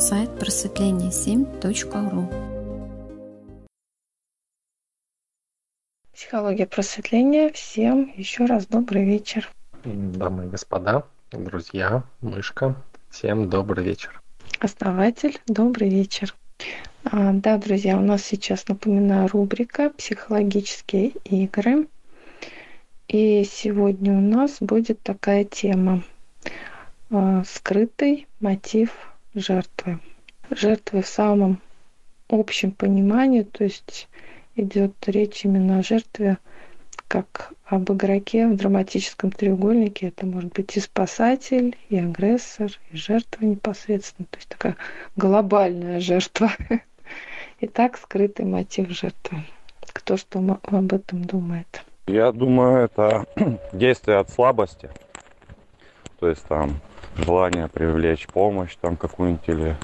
сайт просветление7.ру. Психология просветления. Всем еще раз добрый вечер. Дамы и господа, друзья, мышка, всем добрый вечер. Основатель, добрый вечер. А, да, друзья, у нас сейчас, напоминаю, рубрика «Психологические игры». И сегодня у нас будет такая тема а, «Скрытый мотив жертвы». Жертвы в самом общем понимании, то есть идет речь именно о жертве как об игроке в драматическом треугольнике. Это может быть и спасатель, и агрессор, и жертва непосредственно. То есть такая глобальная жертва. Итак, скрытый мотив жертвы. Кто что об этом думает? Я думаю, это действие от слабости. То есть там желание привлечь помощь там какую-нибудь или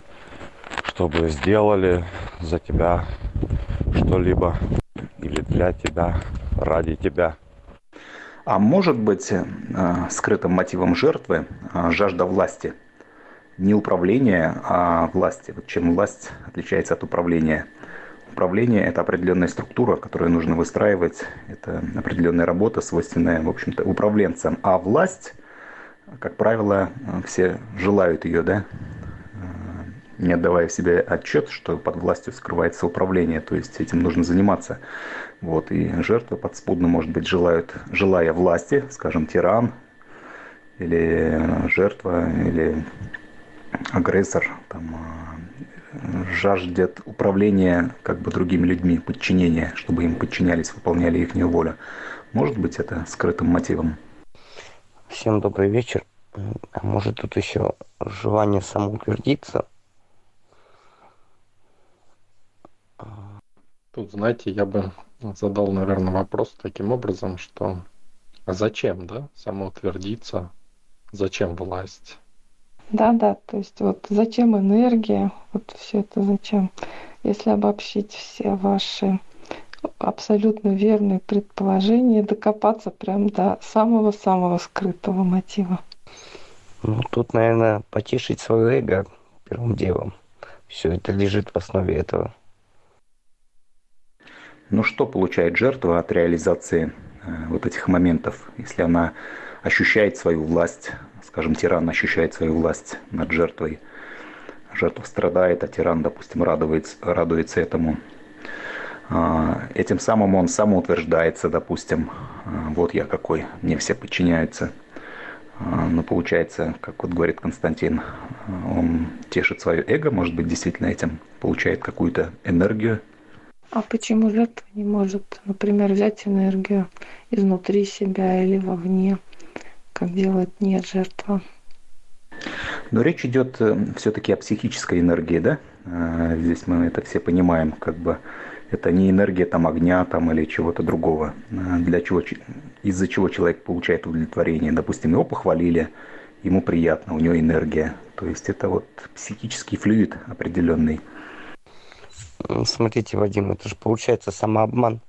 чтобы сделали за тебя что-либо или для тебя, ради тебя. А может быть э, скрытым мотивом жертвы э, жажда власти? Не управления, а власти. Вот чем власть отличается от управления? Управление – это определенная структура, которую нужно выстраивать. Это определенная работа, свойственная, в общем-то, управленцам. А власть, как правило, все желают ее, да? не отдавая себе отчет, что под властью скрывается управление, то есть этим нужно заниматься. Вот, и жертвы подспудно, может быть, желают, желая власти, скажем, тиран, или жертва, или агрессор, там, жаждет управления как бы другими людьми, подчинения, чтобы им подчинялись, выполняли их волю. Может быть, это скрытым мотивом. Всем добрый вечер. А может тут еще желание самоутвердиться – Тут, знаете, я бы задал, наверное, вопрос таким образом, что а зачем, да, самоутвердиться, зачем власть? Да, да, то есть вот зачем энергия, вот все это зачем. Если обобщить все ваши абсолютно верные предположения, докопаться прям до самого-самого скрытого мотива. Ну, тут, наверное, потешить свое эго первым делом. Все это лежит в основе этого. Но что получает жертва от реализации э, вот этих моментов, если она ощущает свою власть, скажем, тиран ощущает свою власть над жертвой, жертва страдает, а тиран, допустим, радуется, радуется этому. А, этим самым он самоутверждается, допустим, а, вот я какой, мне все подчиняются. А, но получается, как вот говорит Константин, он тешит свое эго, может быть, действительно этим получает какую-то энергию, а почему жертва не может, например, взять энергию изнутри себя или вовне, как делает нет жертва? Но речь идет э, все-таки о психической энергии, да? Здесь мы это все понимаем, как бы это не энергия там огня там или чего-то другого, э, для чего, из-за чего человек получает удовлетворение. Допустим, его похвалили, ему приятно, у него энергия. То есть это вот психический флюид определенный. Смотрите, Вадим, это же получается самообман.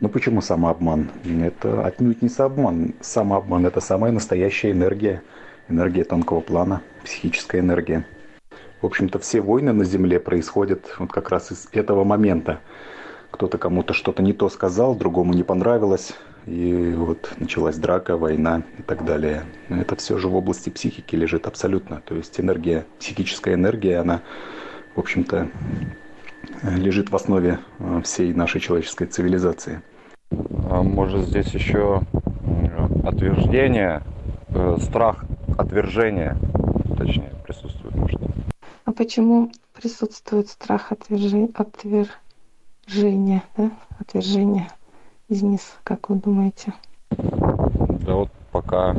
Ну почему самообман? Это отнюдь не самообман. Самообман – это самая настоящая энергия. Энергия тонкого плана, психическая энергия. В общем-то, все войны на Земле происходят вот как раз из этого момента. Кто-то кому-то что-то не то сказал, другому не понравилось, и вот началась драка, война и так далее. Это все же в области психики лежит абсолютно. То есть энергия, психическая энергия, она, в общем-то, лежит в основе э, всей нашей человеческой цивилизации. А может здесь еще отверждение, э, страх отвержения, точнее, присутствует, может. А почему присутствует страх отвержения, отвержения, да? отвержения из низ, как вы думаете? Да вот пока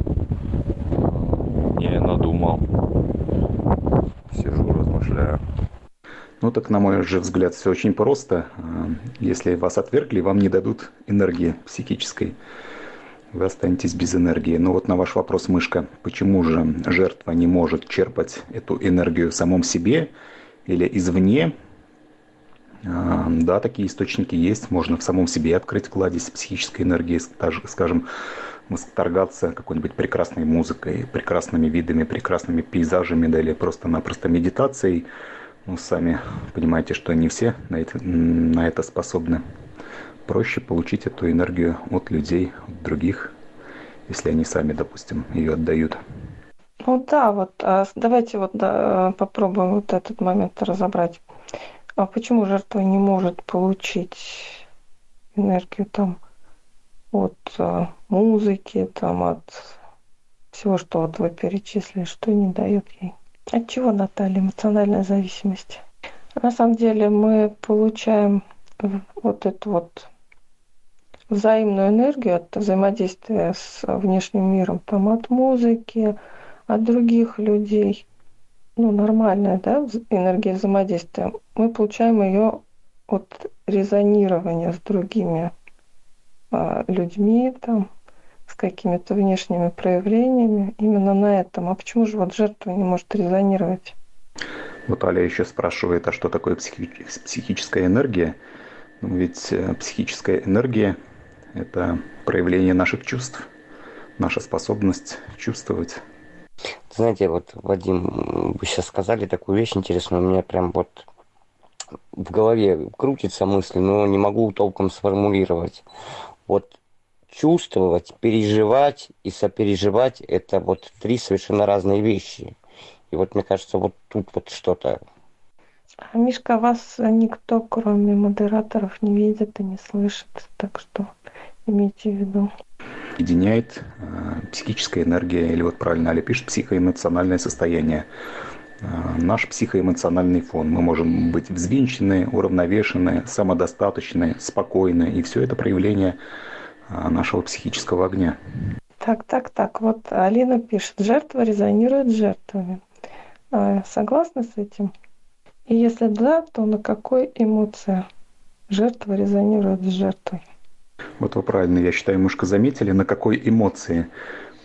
не надумал, сижу, размышляю. Ну так, на мой же взгляд, все очень просто. А, если вас отвергли, вам не дадут энергии психической. Вы останетесь без энергии. Но вот на ваш вопрос, мышка, почему же жертва не может черпать эту энергию в самом себе или извне? А, да, такие источники есть. Можно в самом себе открыть кладезь психической энергии, скажем, восторгаться какой-нибудь прекрасной музыкой, прекрасными видами, прекрасными пейзажами, да или просто-напросто медитацией. Ну, сами понимаете, что не все на это, на это способны. Проще получить эту энергию от людей, от других, если они сами, допустим, ее отдают. Ну да, вот а давайте вот да, попробуем вот этот момент разобрать. А почему жертва не может получить энергию там от а, музыки, там от всего, что вот вы перечислили, что не дает ей? От чего, Наталья, эмоциональная зависимость? На самом деле мы получаем вот эту вот взаимную энергию от взаимодействия с внешним миром, там от музыки, от других людей, ну, нормальная, да, энергия взаимодействия, мы получаем ее от резонирования с другими а, людьми, там, с какими-то внешними проявлениями, именно на этом. А почему же вот жертва не может резонировать? Вот Аля еще спрашивает, а что такое психи- психическая энергия? Ну, ведь э, психическая энергия – это проявление наших чувств, наша способность чувствовать. Знаете, вот, Вадим, вы сейчас сказали такую вещь интересную, у меня прям вот в голове крутится мысль, но не могу толком сформулировать. Вот чувствовать, переживать и сопереживать – это вот три совершенно разные вещи. И вот мне кажется, вот тут вот что-то. А Мишка, вас никто, кроме модераторов, не видит и не слышит, так что имейте в виду объединяет э, психическая энергия, или вот правильно Аля пишет, психоэмоциональное состояние. Э, наш психоэмоциональный фон. Мы можем быть взвинчены, уравновешены, самодостаточны, спокойны. И все это проявление э, нашего психического огня. Так, так, так. Вот Алина пишет, жертва резонирует с жертвами. Согласны с этим? И если да, то на какой эмоции жертва резонирует с жертвой? Вот вы правильно, я считаю, немножко заметили, на какой эмоции.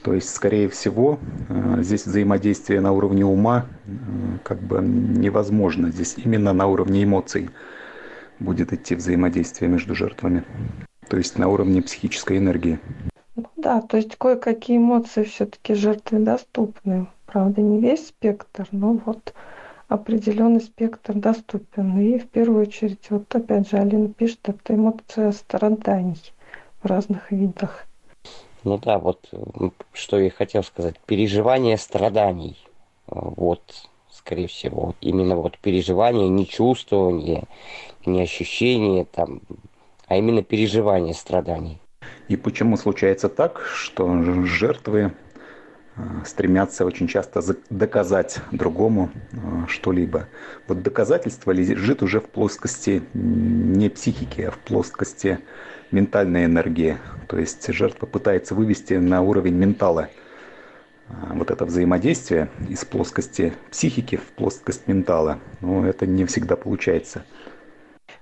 То есть, скорее всего, э, здесь взаимодействие на уровне ума э, как бы невозможно. Здесь именно на уровне эмоций будет идти взаимодействие между жертвами. То есть на уровне психической энергии. Ну да, то есть кое-какие эмоции все-таки жертве доступны. Правда, не весь спектр, но вот определенный спектр доступен. И в первую очередь, вот опять же, Алина пишет, это эмоция страданий в разных видах. Ну да, вот что я хотел сказать. Переживание страданий. Вот, скорее всего. Именно вот переживание, не чувствование, не ощущение там, а именно переживание страданий. И почему случается так, что жертвы стремятся очень часто доказать другому э, что-либо. Вот доказательство лежит уже в плоскости не психики, а в плоскости ментальной энергии. То есть жертва пытается вывести на уровень ментала э, вот это взаимодействие из плоскости психики в плоскость ментала. Но это не всегда получается.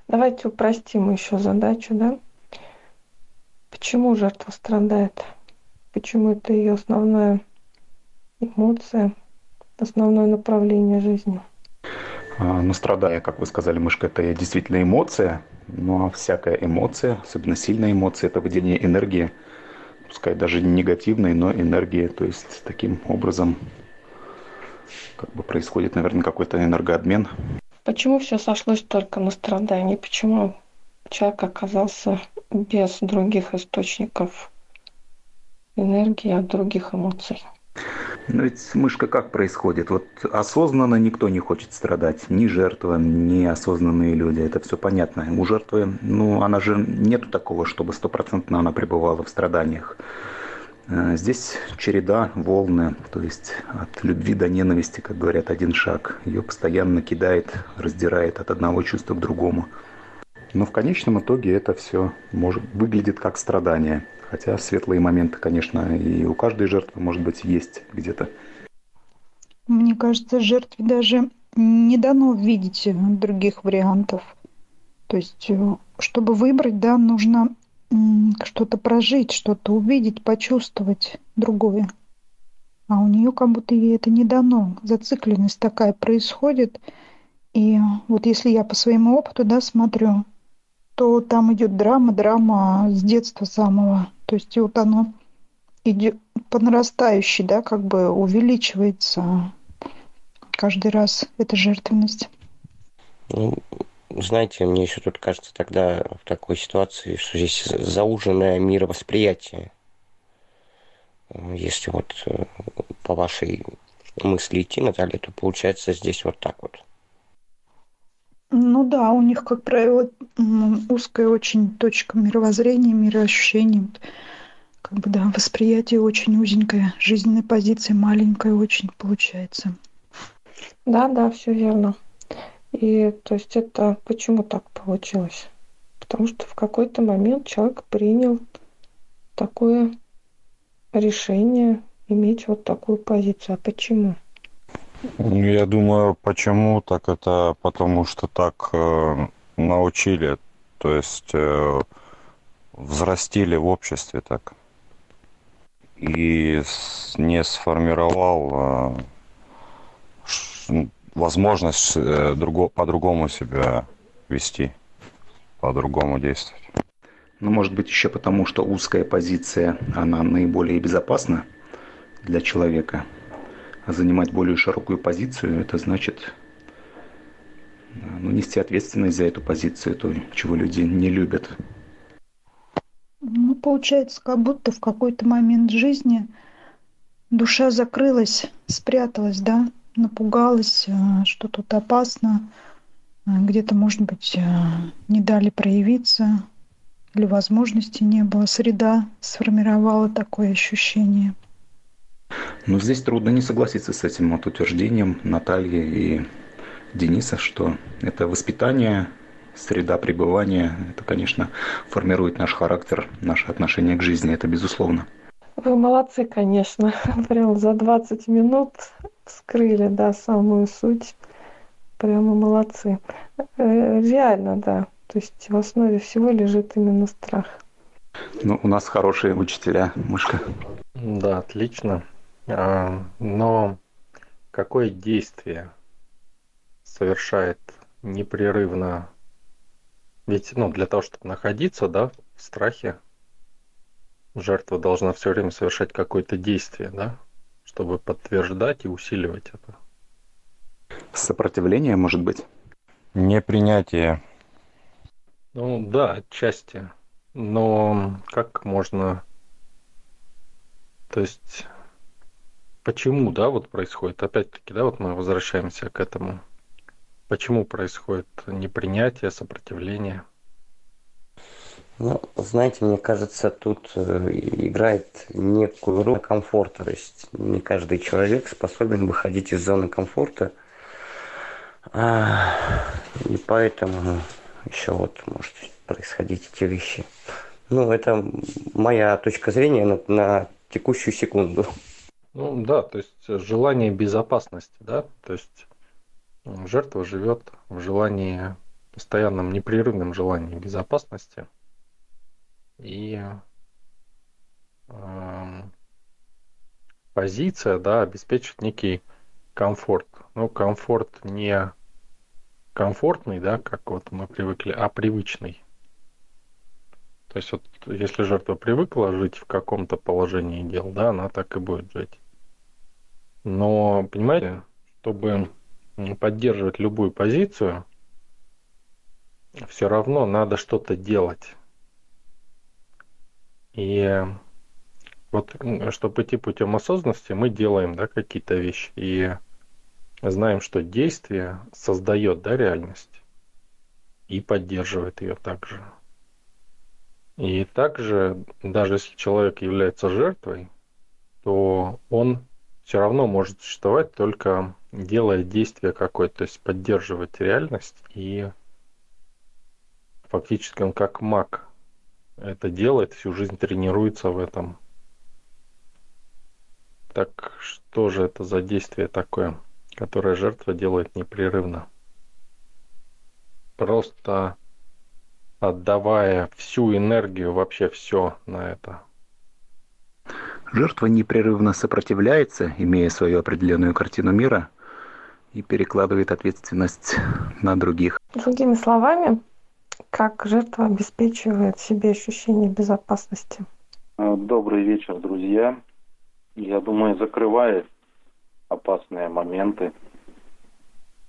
Давайте упростим еще задачу, да? Почему жертва страдает? Почему это ее основная эмоция основное направление жизни а, ну, страдая, как вы сказали, мышка, это действительно эмоция, но всякая эмоция, особенно сильная эмоция, это выделение энергии, пускай даже не негативной, но энергии, то есть таким образом как бы происходит, наверное, какой-то энергообмен. Почему все сошлось только на страдании? Почему человек оказался без других источников энергии, от других эмоций? Но ведь мышка как происходит? Вот осознанно никто не хочет страдать. Ни жертва, ни осознанные люди. Это все понятно. У жертвы, ну, она же нету такого, чтобы стопроцентно она пребывала в страданиях. Э, здесь череда, волны, то есть от любви до ненависти, как говорят, один шаг. Ее постоянно кидает, раздирает от одного чувства к другому. Но в конечном итоге это все может, выглядит как страдание. Хотя светлые моменты, конечно, и у каждой жертвы, может быть, есть где-то. Мне кажется, жертве даже не дано видеть других вариантов. То есть, э, чтобы выбрать, да, нужно что-то прожить, что-то увидеть, почувствовать другое. А у нее как будто ей это не дано. Зацикленность такая происходит. И вот если я по своему опыту, да, смотрю, то там идет драма, драма с детства самого. То есть вот оно идет по нарастающей, да, как бы увеличивается каждый раз эта жертвенность. Ну, знаете, мне еще тут кажется тогда в такой ситуации, что здесь зауженное мировосприятие. Если вот э, по вашей мысли идти, Наталья, то получается здесь вот так вот. Ну да, у них, как правило, узкая очень точка мировоззрения, мироощущений. Как бы, да, восприятие очень узенькое, жизненная позиция маленькая очень получается. Да, да, все верно. И то есть это почему так получилось? Потому что в какой-то момент человек принял такое решение иметь вот такую позицию. А почему? Ну, я думаю, почему так это потому что так э, научили, то есть э, взрастили в обществе так и не сформировал э, возможность э, друго, по-другому себя вести, по-другому действовать. Ну, может быть, еще потому, что узкая позиция, она наиболее безопасна для человека. Занимать более широкую позицию, это значит ну, нести ответственность за эту позицию, то, чего люди не любят. Ну, получается, как будто в какой-то момент жизни душа закрылась, спряталась, да, напугалась, э, что тут опасно, э, где-то, может быть, э, не дали проявиться, или возможности не было, среда сформировала такое ощущение. Ну, здесь трудно не согласиться с этим вот утверждением Натальи и Дениса, что это воспитание, среда пребывания, это, конечно, формирует наш характер, наше отношение к жизни, это безусловно. Вы молодцы, конечно. Прям за 20 минут вскрыли, да, самую суть. Прямо молодцы. Э, реально, да. То есть в основе всего лежит именно страх. Ну, у нас хорошие учителя, Мышка. Да, отлично. А, но какое действие совершает непрерывно ведь, ну, для того, чтобы находиться, да, в страхе, жертва должна все время совершать какое-то действие, да, чтобы подтверждать и усиливать это. Сопротивление, может быть? Непринятие. Ну да, отчасти. Но как можно... То есть, почему, да, вот происходит? Опять-таки, да, вот мы возвращаемся к этому. Почему происходит непринятие, сопротивление? Ну, знаете, мне кажется, тут э, играет некую роль комфорта. То есть не каждый человек способен выходить из зоны комфорта. А, и поэтому еще вот может происходить эти вещи. Ну, это моя точка зрения на, на текущую секунду. Ну да, то есть желание безопасности, да, то есть жертва живет в желании, постоянном непрерывном желании безопасности. И э, позиция, да, обеспечит некий комфорт. Ну, комфорт не комфортный, да, как вот мы привыкли, а привычный. То есть вот если жертва привыкла жить в каком-то положении дел, да, она так и будет жить. Но, понимаете, чтобы поддерживать любую позицию, все равно надо что-то делать. И вот, чтобы идти путем осознанности, мы делаем да, какие-то вещи. И знаем, что действие создает да, реальность и поддерживает ее также. И также, даже если человек является жертвой, то он все равно может существовать только делая действие какое-то, то есть поддерживать реальность и фактически он как маг это делает, всю жизнь тренируется в этом. Так что же это за действие такое, которое жертва делает непрерывно? Просто отдавая всю энергию, вообще все на это. Жертва непрерывно сопротивляется, имея свою определенную картину мира, и перекладывает ответственность на других. Другими словами, как жертва обеспечивает себе ощущение безопасности. Э, Добрый вечер, друзья. Я думаю, закрывает опасные моменты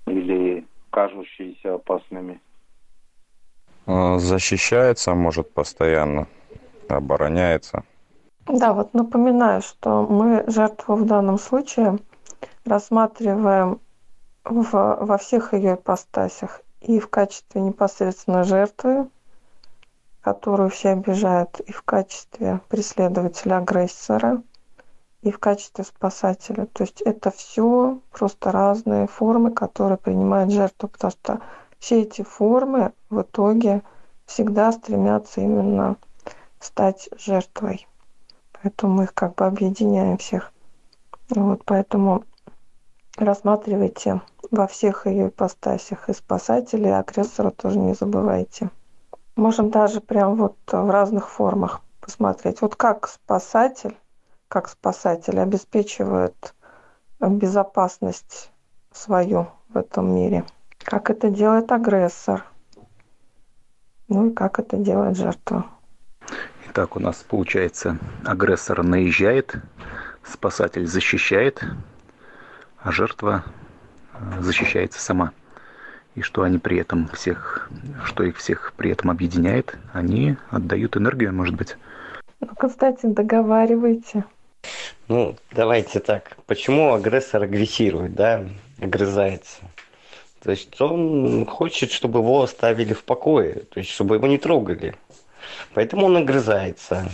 или кажущиеся опасными. Э, Защищается, может, постоянно, обороняется. Да, вот напоминаю, что мы жертву в данном случае рассматриваем в, во всех ее ипостасях. И в качестве непосредственно жертвы, которую все обижают, и в качестве преследователя-агрессора, и в качестве спасателя. То есть это все просто разные формы, которые принимает жертва, потому что все эти формы в итоге всегда стремятся именно стать жертвой. Поэтому мы их как бы объединяем всех. Вот, поэтому рассматривайте во всех ее ипостасях и спасателей, и агрессора тоже не забывайте. Можем даже прям вот в разных формах посмотреть. Вот как спасатель, как спасатель обеспечивает безопасность свою в этом мире. Как это делает агрессор. Ну и как это делает жертва. Итак, у нас получается агрессор наезжает, спасатель защищает, а жертва э, защищается сама. И что они при этом всех, что их всех при этом объединяет, они отдают энергию, может быть. Ну, Константин, договаривайте. Ну, давайте так. Почему агрессор агрессирует, да, огрызается? То есть он хочет, чтобы его оставили в покое, то есть чтобы его не трогали. Поэтому он огрызается.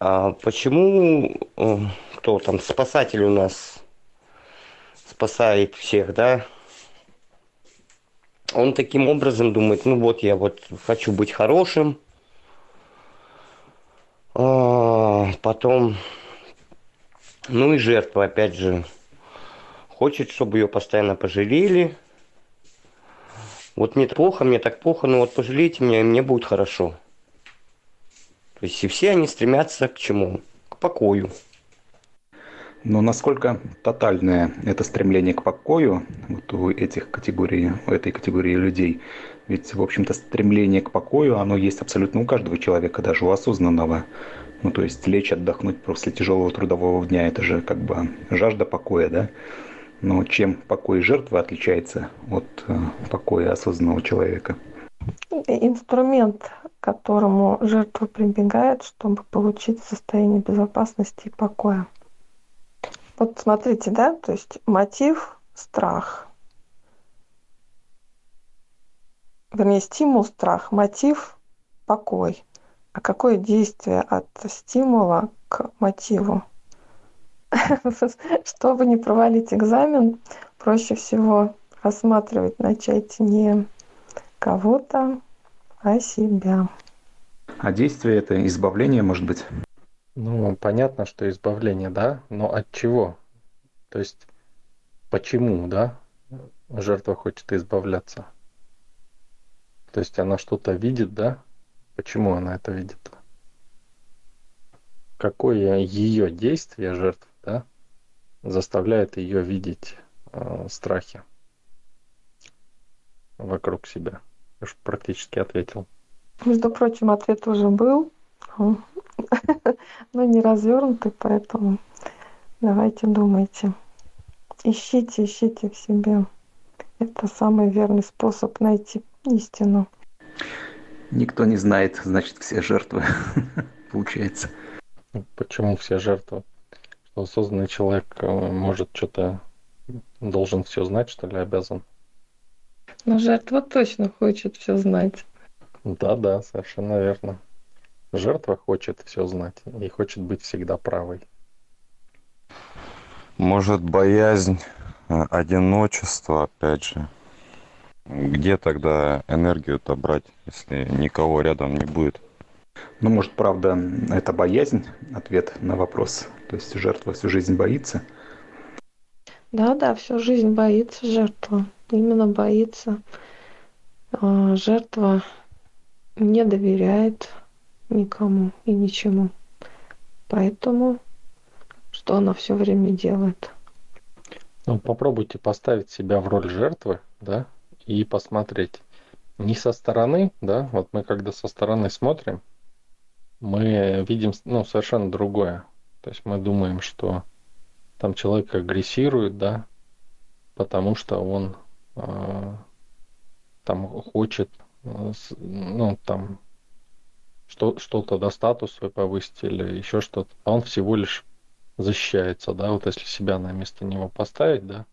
А почему э, кто там спасатель у нас спасает всех, да? Он таким образом думает, ну вот я вот хочу быть хорошим, а, потом, ну и жертва, опять же, хочет, чтобы ее постоянно пожалели. Вот мне плохо, мне так плохо, но вот пожалейте меня, и мне будет хорошо. То есть и все они стремятся к чему? К покою. Но насколько тотальное это стремление к покою вот у этих категорий, у этой категории людей? Ведь, в общем-то, стремление к покою, оно есть абсолютно у каждого человека, даже у осознанного. Ну, то есть лечь, отдохнуть после тяжелого трудового дня, это же как бы жажда покоя, да? Но чем покой жертвы отличается от э, покоя осознанного человека? Инструмент, к которому жертва прибегает, чтобы получить состояние безопасности и покоя. Вот смотрите, да, то есть мотив – страх. Вернее, стимул – страх, мотив – покой. А какое действие от стимула к мотиву? Чтобы не провалить экзамен, проще всего рассматривать начать не кого-то, а себя. А действие это избавление, может быть? Ну, понятно, что избавление, да, но от чего? То есть, почему, да, жертва хочет избавляться? То есть она что-то видит, да? Почему она это видит? Какое ее действие жертвы, да, заставляет ее видеть э, страхи вокруг себя? Я уж практически ответил. Между прочим, ответ уже был, но не развернутый, поэтому давайте думайте. Ищите, ищите в себе. Это самый верный способ найти истину. Никто не знает, значит, все жертвы, получается. Почему все жертвы? Что осознанный человек э, может что-то, должен все знать, что ли, обязан? Но жертва точно хочет все знать. Да, да, совершенно верно. Жертва хочет все знать и хочет быть всегда правой. Может, боязнь э, одиночества, опять же. Где тогда энергию-то брать, если никого рядом не будет? Ну, может, правда, это боязнь, ответ на вопрос. То есть жертва всю жизнь боится. Да, да, всю жизнь боится жертва. Именно боится. А, Жертва не доверяет никому и ничему. Поэтому что она все время делает? Ну, попробуйте поставить себя в роль жертвы, да, и посмотреть. Не со стороны, да, вот мы когда со стороны смотрим, мы видим ну, совершенно другое. То есть мы думаем, что там человек агрессирует, да, потому что он э, там хочет, э, ну, там, что, что-то, да, статус свой повысить или еще что-то. А он всего лишь защищается, да, вот если себя на место него поставить, да,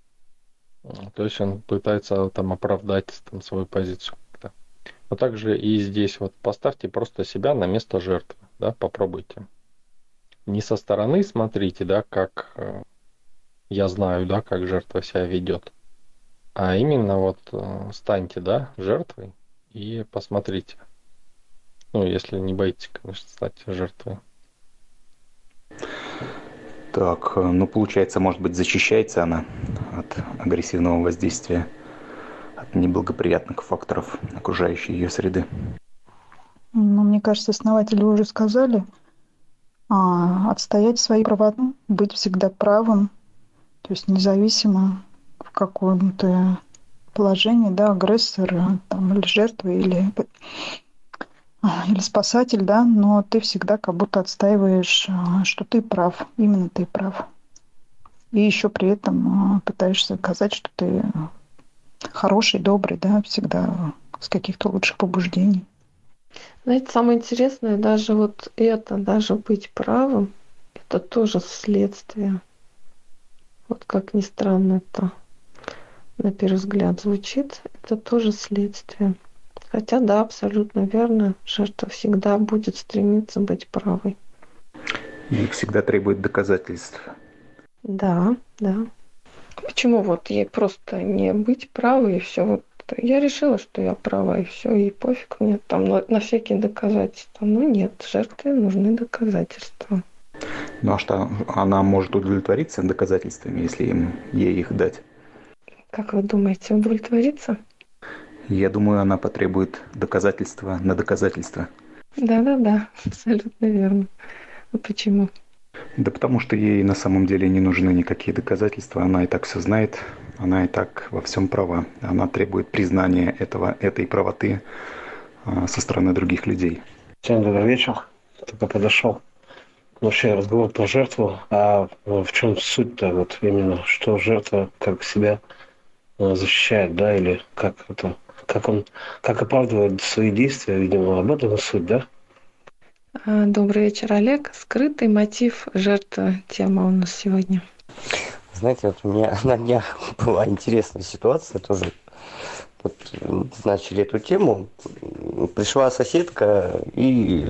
то есть он пытается там оправдать там свою позицию. Но также и здесь вот поставьте просто себя на место жертвы, да, попробуйте. Не со стороны смотрите, да, как э, я знаю, да, как жертва себя ведет, а именно вот э, станьте, да, жертвой и посмотрите. Ну, если не боитесь, конечно, стать жертвой. Так, ну получается, может быть, защищается она от агрессивного воздействия, от неблагоприятных факторов окружающей ее среды. Ну, мне кажется, основатели уже сказали, а, отстоять свои права, быть всегда правым, то есть независимо в каком-то положении, да, агрессор там, или жертва, или или спасатель, да, но ты всегда как будто отстаиваешь, а, что ты прав, именно ты прав. И еще при этом а, пытаешься доказать, что ты хороший, добрый, да, всегда с каких-то лучших побуждений. Знаете, самое интересное, даже вот это, даже быть правым, это тоже следствие. Вот как ни странно это на первый взгляд звучит, это тоже следствие. Хотя да, абсолютно верно, жертва всегда будет стремиться быть правой. И всегда требует доказательств. Да, да. Почему вот ей просто не быть правой и все? Вот я решила, что я права, и все, и пофиг мне там на, на всякие доказательства. Но нет, жертве нужны доказательства. Ну а что, она может удовлетвориться доказательствами, если им, ей их дать? Как вы думаете, удовлетвориться? Я думаю, она потребует доказательства на доказательства. Да-да-да, абсолютно верно. А почему? Да потому что ей на самом деле не нужны никакие доказательства. Она и так все знает, она и так во всем права. Она требует признания этого, этой правоты а, со стороны других людей. Всем добрый вечер. Только подошел. Вообще разговор про жертву. А в чем суть-то вот именно, что жертва как себя а, защищает, да, или как это как он, как оправдывает свои действия, видимо, об этом суть, да? А, добрый вечер, Олег. Скрытый мотив жертвы тема у нас сегодня. Знаете, вот у меня на днях была интересная ситуация тоже. Вот начали эту тему. Пришла соседка и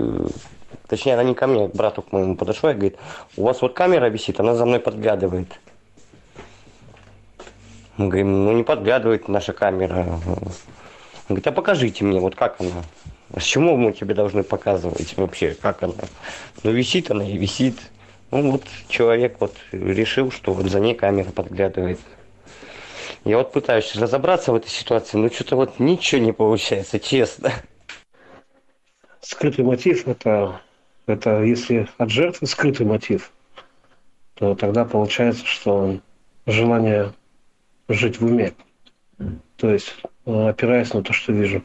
Точнее, она не ко мне, к брату к моему подошла и говорит, у вас вот камера висит, она за мной подглядывает. Мы говорим, ну не подглядывает наша камера. Он говорит, а покажите мне, вот как она. С чему мы тебе должны показывать вообще, как она? Ну, висит она и висит. Ну, вот человек вот решил, что вот за ней камера подглядывает. Я вот пытаюсь разобраться в этой ситуации, но что-то вот ничего не получается, честно. Скрытый мотив это, это если от жертвы скрытый мотив, то тогда получается, что желание жить в уме. То есть Э, опираясь на то, что вижу.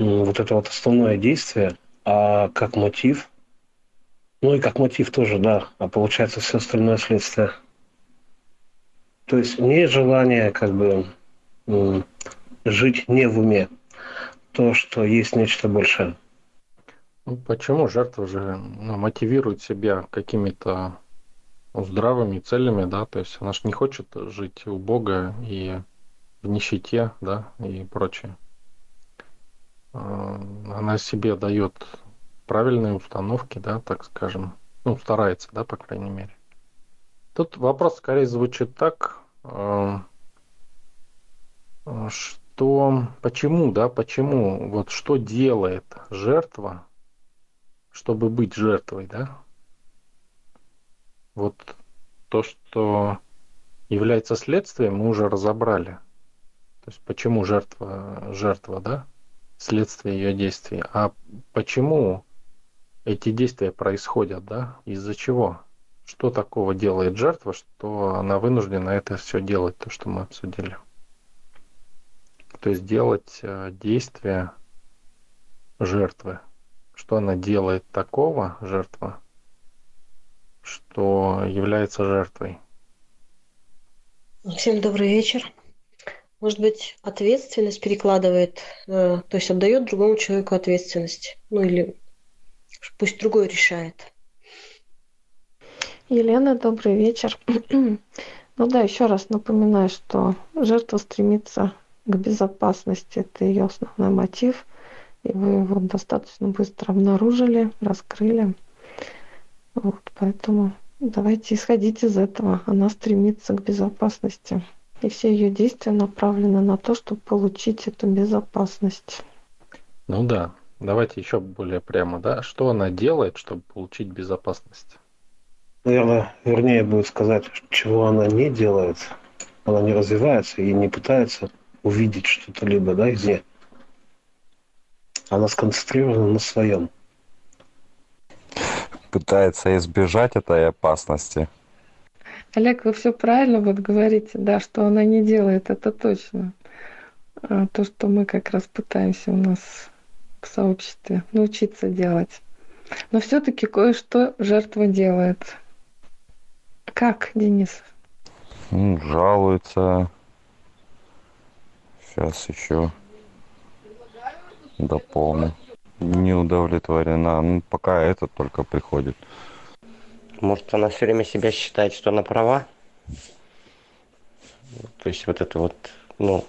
Вот это вот основное действие, а как мотив, ну и как мотив тоже, да, а получается все остальное следствие. То есть не желание как бы жить не в уме, то, что есть нечто большее. Ну, почему жертва же ну, мотивирует себя какими-то здравыми целями, да, то есть она же не хочет жить у Бога и в нищете, да, и прочее. А, она себе дает правильные установки, да, так скажем, ну, старается, да, по крайней мере. Тут вопрос скорее звучит так, а, что почему, да, почему, вот что делает жертва, чтобы быть жертвой, да? Вот то, что является следствием, мы уже разобрали – то есть почему жертва, жертва, да, следствие ее действий, а почему эти действия происходят, да, из-за чего? Что такого делает жертва, что она вынуждена это все делать, то, что мы обсудили. То есть делать э, действия жертвы, что она делает такого, жертва, что является жертвой. Всем добрый вечер. Может быть, ответственность перекладывает, э, то есть отдает другому человеку ответственность. Ну или пусть другой решает. Елена, добрый вечер. Ну да, еще раз напоминаю, что жертва стремится к безопасности. Это ее основной мотив. И вы его достаточно быстро обнаружили, раскрыли. Вот, поэтому давайте исходить из этого. Она стремится к безопасности. И все ее действия направлены на то, чтобы получить эту безопасность. Ну да, давайте еще более прямо, да? Что она делает, чтобы получить безопасность? Наверное, вернее будет сказать, чего она не делает. Она не развивается и не пытается увидеть что-то либо, да, извне. Она сконцентрирована на своем. Пытается избежать этой опасности. Олег, вы все правильно вот говорите, да, что она не делает, это точно. А то, что мы как раз пытаемся у нас в сообществе научиться делать. Но все-таки кое-что жертва делает. Как, Денис? Ну, жалуется. Сейчас еще дополню. Не удовлетворена. Ну, пока это только приходит. Может, она все время себя считает, что она права? То есть вот это вот, ну,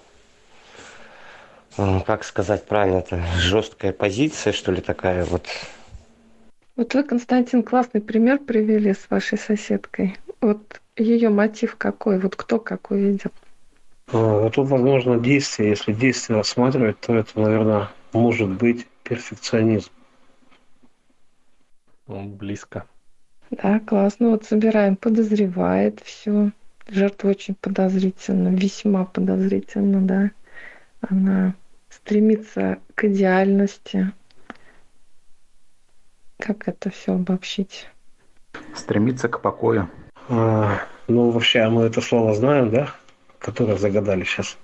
как сказать правильно, это жесткая позиция, что ли, такая вот. Вот вы, Константин, классный пример привели с вашей соседкой. Вот ее мотив какой? Вот кто как увидел? А, тут, возможно, действие. Если действие рассматривать, то это, наверное, может быть перфекционизм. Близко. Да, классно. Вот собираем. Подозревает все. Жертва очень подозрительна, весьма подозрительна, да. Она стремится к идеальности. Как это все обобщить? Стремится к покою. А, ну, вообще, мы это слово знаем, да? Которое загадали сейчас.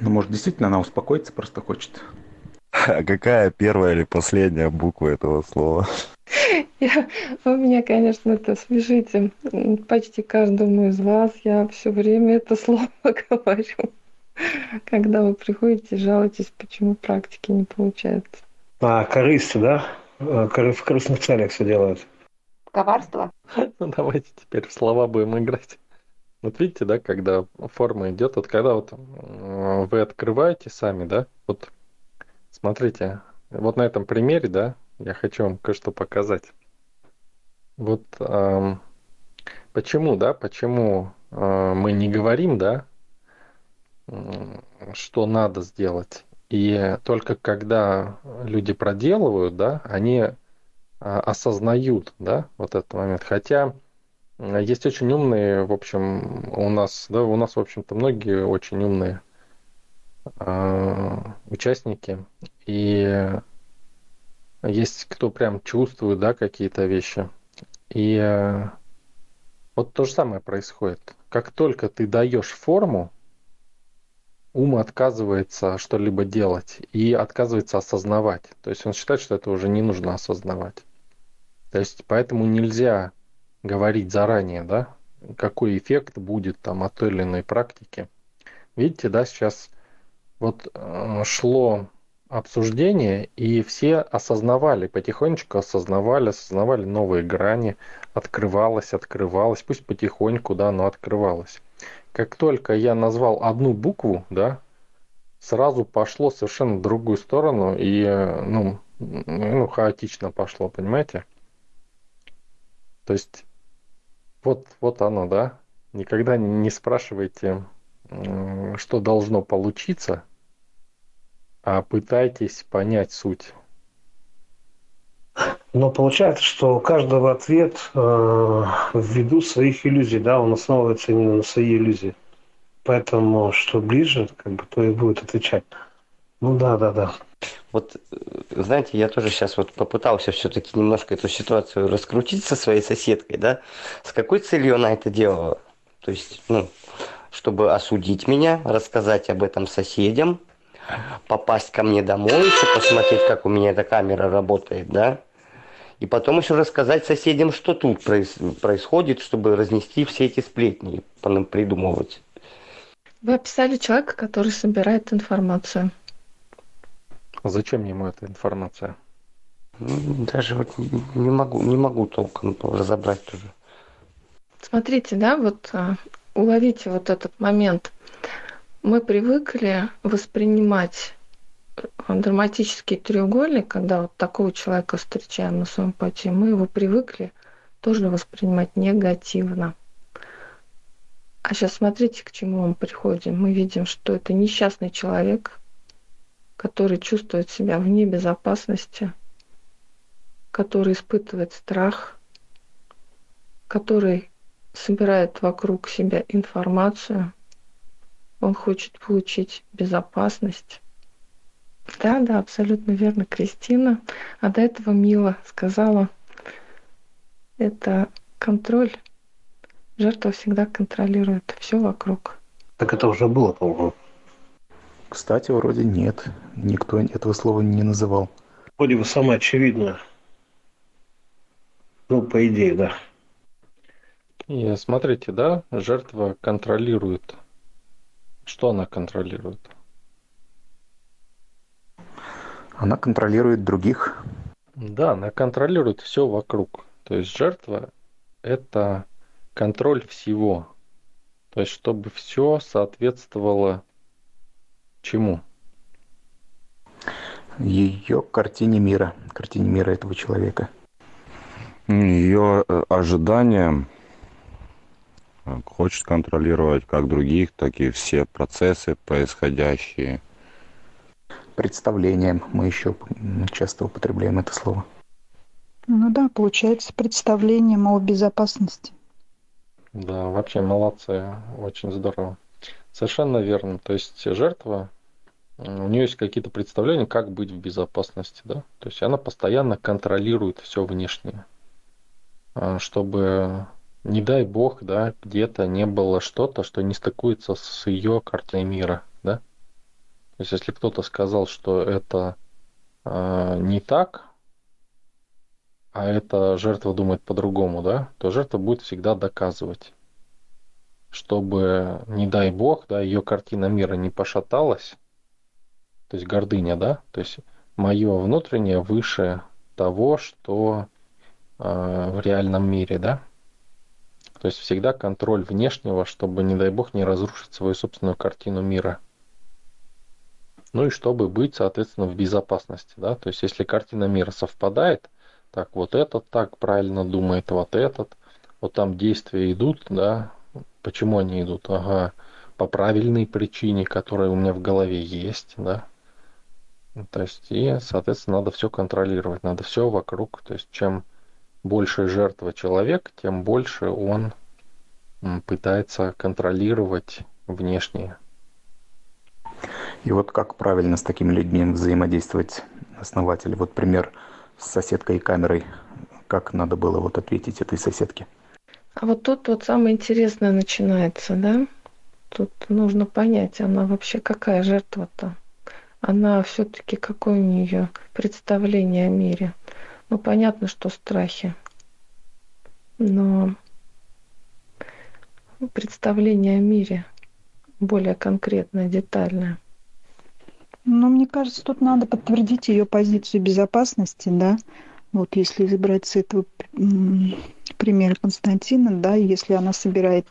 Ну, может, действительно она успокоиться просто хочет. А какая первая или последняя буква этого слова? Я, вы меня, конечно, это смешите. Почти каждому из вас я все время это слово говорю. Когда вы приходите, жалуетесь, почему практики не получается. А, корысти, да? А, в корыстных целях все делают. Коварство? Ну, давайте теперь в слова будем играть. Вот видите, да, когда форма идет, вот когда вот вы открываете сами, да, вот смотрите, вот на этом примере, да, я хочу вам кое-что показать. Вот эм, почему, да, почему э, мы не говорим, да, что надо сделать. И только когда люди проделывают, да, они а, осознают, да, вот этот момент. Хотя есть очень умные, в общем, у нас, да, у нас, в общем-то, многие очень умные э, участники, и есть кто прям чувствует, да, какие-то вещи. И э, вот то же самое происходит. Как только ты даешь форму, ум отказывается что-либо делать и отказывается осознавать. То есть он считает, что это уже не нужно осознавать. То есть поэтому нельзя говорить заранее, да, какой эффект будет там от той или иной практики. Видите, да, сейчас вот э, шло обсуждение, и все осознавали, потихонечку осознавали, осознавали новые грани, открывалось, открывалось, пусть потихоньку, да, но открывалось. Как только я назвал одну букву, да, сразу пошло совершенно в другую сторону, и, ну, ну хаотично пошло, понимаете? То есть вот, вот оно, да. Никогда не спрашивайте, что должно получиться, а пытайтесь понять суть. Но получается, что у каждого ответ э, ввиду своих иллюзий, да, он основывается именно на своей иллюзии. Поэтому что ближе, как бы, то и будет отвечать. Ну да, да, да. Вот, э, знаете, я тоже сейчас вот попытался все-таки немножко эту ситуацию раскрутить со своей соседкой, да? С какой целью она это делала? То есть, ну, чтобы осудить меня, рассказать об этом соседям, попасть ко мне домой, еще посмотреть, как у меня эта камера работает, да? И потом еще рассказать соседям, что тут происходит, чтобы разнести все эти сплетни, придумывать. Вы описали человека, который собирает информацию. Зачем ему эта информация? Даже вот не могу, не могу толком разобрать тоже. Смотрите, да, вот а, уловите вот этот момент. Мы привыкли воспринимать драматический треугольник, когда вот такого человека встречаем на своем пути, мы его привыкли тоже воспринимать негативно. А сейчас смотрите, к чему мы приходим. Мы видим, что это несчастный человек, который чувствует себя вне безопасности, который испытывает страх, который собирает вокруг себя информацию, он хочет получить безопасность. Да, да, абсолютно верно, Кристина. А до этого Мила сказала, это контроль. Жертва всегда контролирует все вокруг. Так это уже было, по-моему. Кстати, вроде нет. Никто этого слова не называл. Вроде бы самое очевидное. Ну, по идее, да. И смотрите, да, жертва контролирует. Что она контролирует? Она контролирует других. Да, она контролирует все вокруг. То есть жертва – это контроль всего. То есть чтобы все соответствовало чему? Ее картине мира, картине мира этого человека. Ее э, ожиданиям хочет контролировать как других, так и все процессы происходящие. Представлением мы еще часто употребляем это слово. Ну да, получается представлением о безопасности. Да, вообще молодцы, очень здорово. Совершенно верно. То есть жертва, у нее есть какие-то представления, как быть в безопасности, да? То есть она постоянно контролирует все внешнее, а, чтобы не дай бог, да, где-то не было что-то, что не стыкуется с ее картиной мира, да. То есть, если кто-то сказал, что это э, не так, а эта жертва думает по-другому, да, то жертва будет всегда доказывать, чтобы, не дай бог, да, ее картина мира не пошаталась, то есть гордыня, да, то есть мое внутреннее выше того, что э, в реальном мире, да, то есть всегда контроль внешнего, чтобы, не дай бог, не разрушить свою собственную картину мира. Ну и чтобы быть, соответственно, в безопасности. Да? То есть если картина мира совпадает, так вот этот так правильно думает, вот этот, вот там действия идут, да, почему они идут? Ага, по правильной причине, которая у меня в голове есть, да. То есть, и, соответственно, надо все контролировать, надо все вокруг. То есть, чем больше жертва человек, тем больше он пытается контролировать внешнее. И вот как правильно с такими людьми взаимодействовать основатель? Вот пример с соседкой и камерой. Как надо было вот ответить этой соседке? А вот тут вот самое интересное начинается, да? Тут нужно понять, она вообще какая жертва-то? Она все-таки какое у нее представление о мире? Ну, понятно, что страхи. Но представление о мире более конкретное, детальное. Ну, мне кажется, тут надо подтвердить ее позицию безопасности, да. Вот если избрать с этого примера Константина, да, если она собирает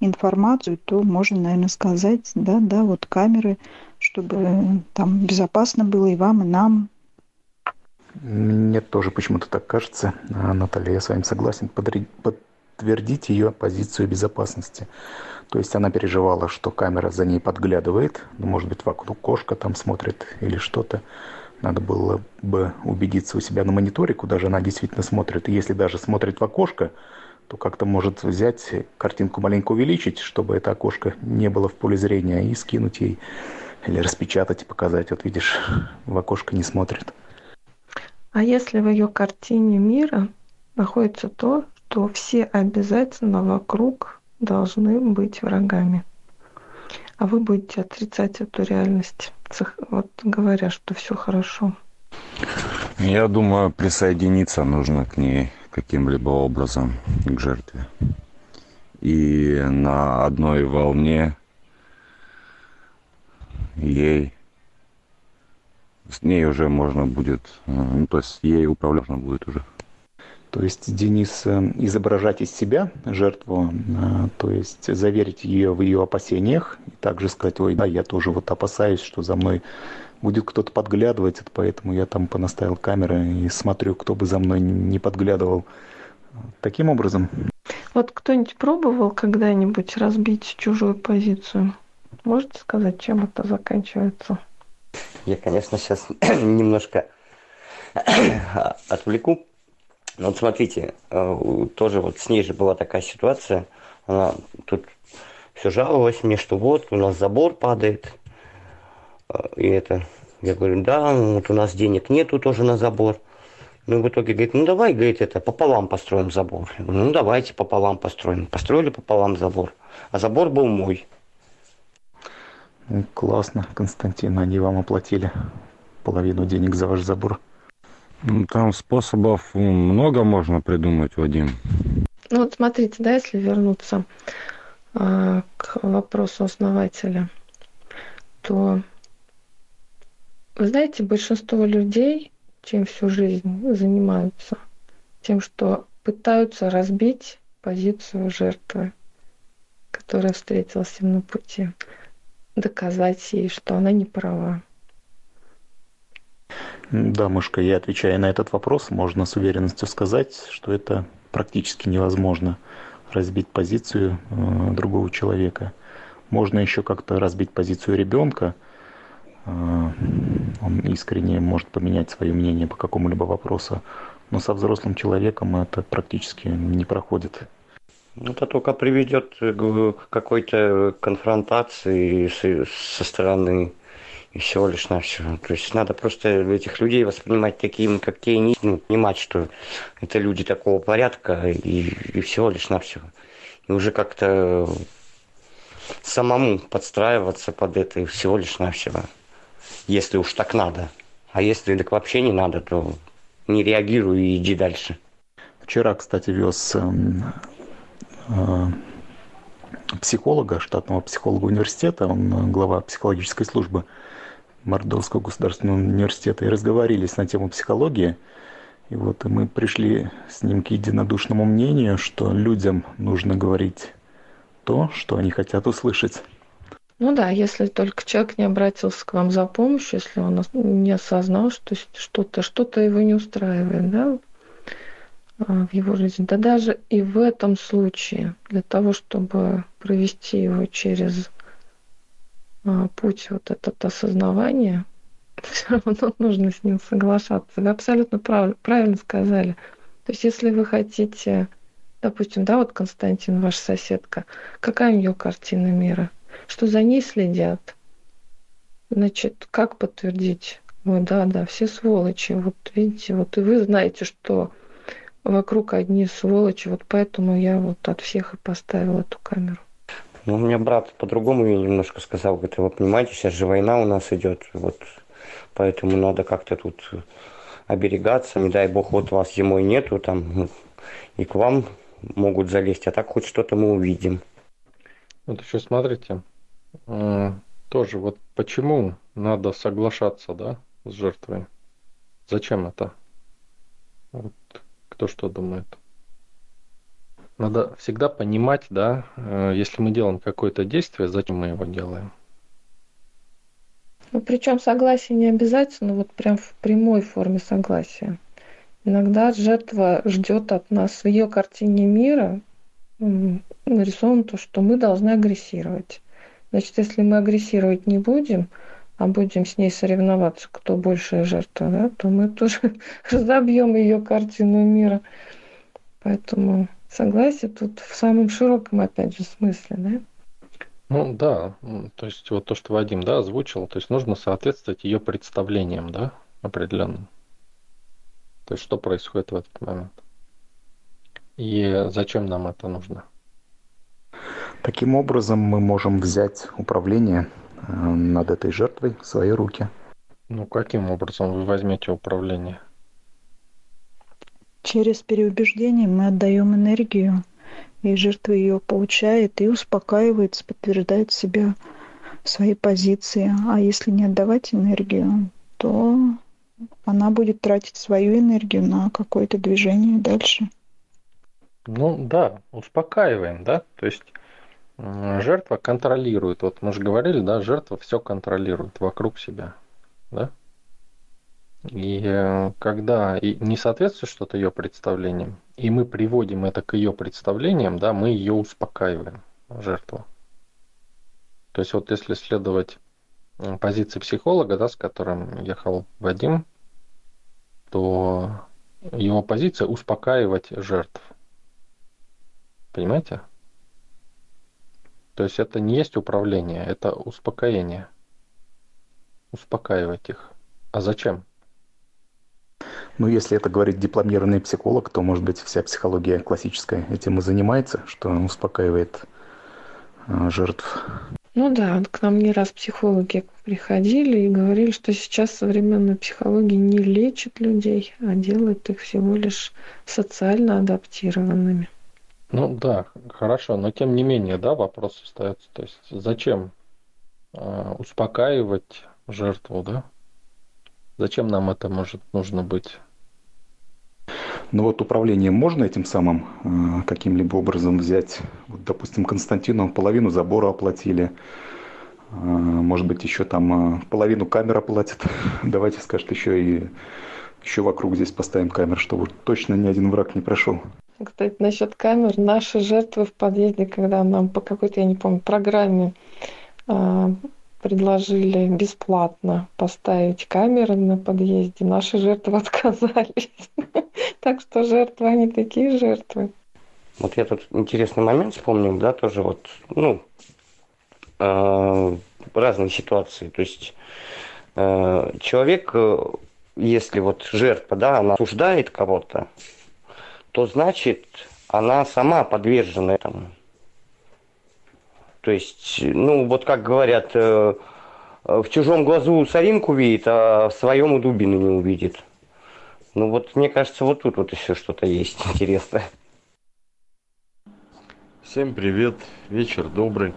информацию, то можно, наверное, сказать, да, да, вот камеры, чтобы там безопасно было и вам, и нам, мне тоже почему-то так кажется. А, Наталья, я с вами согласен. Подтвердить ее позицию безопасности. То есть она переживала, что камера за ней подглядывает. Ну, может быть, вокруг кошка там смотрит или что-то. Надо было бы убедиться у себя на мониторе, куда же она действительно смотрит. И если даже смотрит в окошко, то как-то может взять картинку маленько увеличить, чтобы это окошко не было в поле зрения, и скинуть ей или распечатать и показать. Вот видишь, в окошко не смотрит. А если в ее картине мира находится то, что все обязательно вокруг должны быть врагами. а вы будете отрицать эту реальность, вот говоря, что все хорошо. Я думаю, присоединиться нужно к ней каким-либо образом, к жертве. И на одной волне ей с ней уже можно будет, ну, то есть ей управлять можно будет уже. То есть, Денис, э, изображать из себя жертву, э, то есть заверить ее в ее опасениях, и также сказать, ой, да, я тоже вот опасаюсь, что за мной будет кто-то подглядывать, поэтому я там понаставил камеры и смотрю, кто бы за мной не подглядывал. Таким образом. Вот кто-нибудь пробовал когда-нибудь разбить чужую позицию? Можете сказать, чем это заканчивается? Я, конечно, сейчас немножко отвлеку. Но вот смотрите, э, тоже вот с ней же была такая ситуация. Она тут все жаловалась мне, что вот у нас забор падает. Э, и это, я говорю, да, вот у нас денег нету тоже на забор. Ну, в итоге говорит, ну давай, говорит, это пополам построим забор. Я говорю, ну давайте пополам построим. Построили пополам забор. А забор был мой. Классно, Константин, они вам оплатили половину денег за ваш забор. Ну, там способов много можно придумать, Вадим. Ну вот смотрите, да, если вернуться э, к вопросу основателя, то вы знаете, большинство людей, чем всю жизнь занимаются, тем, что пытаются разбить позицию жертвы, которая встретилась им на пути доказать ей, что она не права. Да, Мышка, я отвечая на этот вопрос, можно с уверенностью сказать, что это практически невозможно разбить позицию э, другого человека. Можно еще как-то разбить позицию ребенка. Э, он искренне может поменять свое мнение по какому-либо вопросу, но со взрослым человеком это практически не проходит. Это только приведет к какой-то конфронтации со стороны и всего лишь на все. То есть надо просто этих людей воспринимать такими, как те, не ну, понимать, что это люди такого порядка и, и всего лишь на все. И уже как-то самому подстраиваться под это и всего лишь на все. Если уж так надо. А если так вообще не надо, то не реагируй и иди дальше. Вчера, кстати, вез эм, психолога, штатного психолога университета, он э, глава психологической службы Мордовского государственного университета, и разговорились на тему психологии. И вот и мы пришли с ним к единодушному мнению, что людям нужно говорить то, что они хотят услышать. Ну да, если только человек не обратился к вам за помощью, если он не осознал, что что-то что его не устраивает, да, в его жизни. Да даже и в этом случае, для того, чтобы провести его через а, путь вот этот осознавания, все равно нужно с ним соглашаться. Вы абсолютно прав, правильно сказали. То есть если вы хотите, допустим, да, вот Константин, ваша соседка, какая у нее картина мира? Что за ней следят? Значит, как подтвердить? Вот, да, да, все сволочи. Вот видите, вот и вы знаете, что вокруг одни сволочи, вот поэтому я вот от всех и поставил эту камеру. Ну, у меня брат по-другому мне немножко сказал, говорит, вы понимаете, сейчас же война у нас идет, вот, поэтому надо как-то тут оберегаться, не дай бог, вот вас зимой нету, там, и к вам могут залезть, а так хоть что-то мы увидим. Вот еще смотрите, тоже вот почему надо соглашаться, да, с жертвой? Зачем это? Вот кто что думает? Надо всегда понимать, да, э, если мы делаем какое-то действие, зачем мы его делаем. Ну, причем согласие не обязательно, вот прям в прямой форме согласия. Иногда жертва ждет от нас в ее картине мира нарисовано то, что мы должны агрессировать. Значит, если мы агрессировать не будем, а будем с ней соревноваться, кто большая жертва, да, то мы тоже разобьем ее картину мира. Поэтому согласие тут в самом широком, опять же, смысле, да? Ну да, то есть вот то, что Вадим, да, озвучил, то есть нужно соответствовать ее представлениям, да, определенным. То есть что происходит в этот момент. И зачем нам это нужно? Каким образом мы можем взять управление над этой жертвой в свои руки? Ну, каким образом вы возьмете управление? Через переубеждение мы отдаем энергию, и жертва ее получает и успокаивается, подтверждает себя в своей позиции. А если не отдавать энергию, то она будет тратить свою энергию на какое-то движение дальше. Ну да, успокаиваем, да, то есть жертва контролирует. Вот мы же говорили, да, жертва все контролирует вокруг себя, да. И э, когда не соответствует что-то ее представлениям, и мы приводим это к ее представлениям, да, мы ее успокаиваем, жертву. То есть вот если следовать позиции психолога, да, с которым ехал Вадим, то его позиция успокаивать жертв. Понимаете? То есть это не есть управление, это успокоение. Успокаивать их. А зачем? Ну, если это говорит дипломированный психолог, то, может быть, вся психология классическая этим и занимается, что успокаивает э, жертв. Ну да, к нам не раз психологи приходили и говорили, что сейчас современная психология не лечит людей, а делает их всего лишь социально адаптированными. Ну да, хорошо, но тем не менее, да, вопрос остается. То есть зачем э, успокаивать жертву, да? Зачем нам это может нужно быть? Ну вот управление можно этим самым э, каким-либо образом взять? Вот, допустим, Константину половину забора оплатили, э, может быть, еще там э, половину камер оплатят. Давайте, скажет, еще и еще вокруг здесь поставим камер, чтобы точно ни один враг не прошел. Кстати, насчет камер, наши жертвы в подъезде, когда нам по какой-то, я не помню, программе э, предложили бесплатно поставить камеры на подъезде, наши жертвы отказались. Так что жертвы, они такие жертвы. Вот я тут интересный момент вспомнил, да, тоже вот, ну, э, разные ситуации. То есть э, человек, э, если вот жертва, да, она осуждает кого-то, то значит она сама подвержена этому. То есть, ну, вот как говорят, э, в чужом глазу соринку видит, а в своем у дубины не увидит. Ну вот, мне кажется, вот тут вот еще что-то есть интересное. Всем привет, вечер добрый.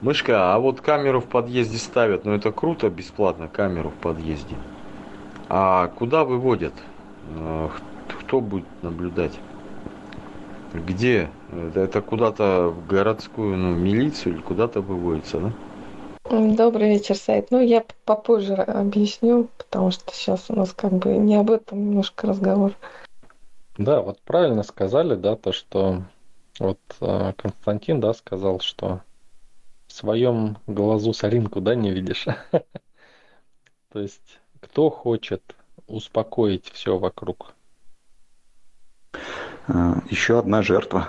Мышка, а вот камеру в подъезде ставят, ну это круто, бесплатно камеру в подъезде. А куда выводят? Кто будет наблюдать? Где? Это куда-то в городскую ну, милицию или куда-то выводится, да? Добрый вечер, Сайт. Ну, я попозже объясню, потому что сейчас у нас как бы не об этом немножко разговор. Да, вот правильно сказали, да, то, что вот э, Константин, да, сказал, что в своем глазу соринку, да, не видишь. То есть, кто хочет успокоить все вокруг? А, Еще одна жертва.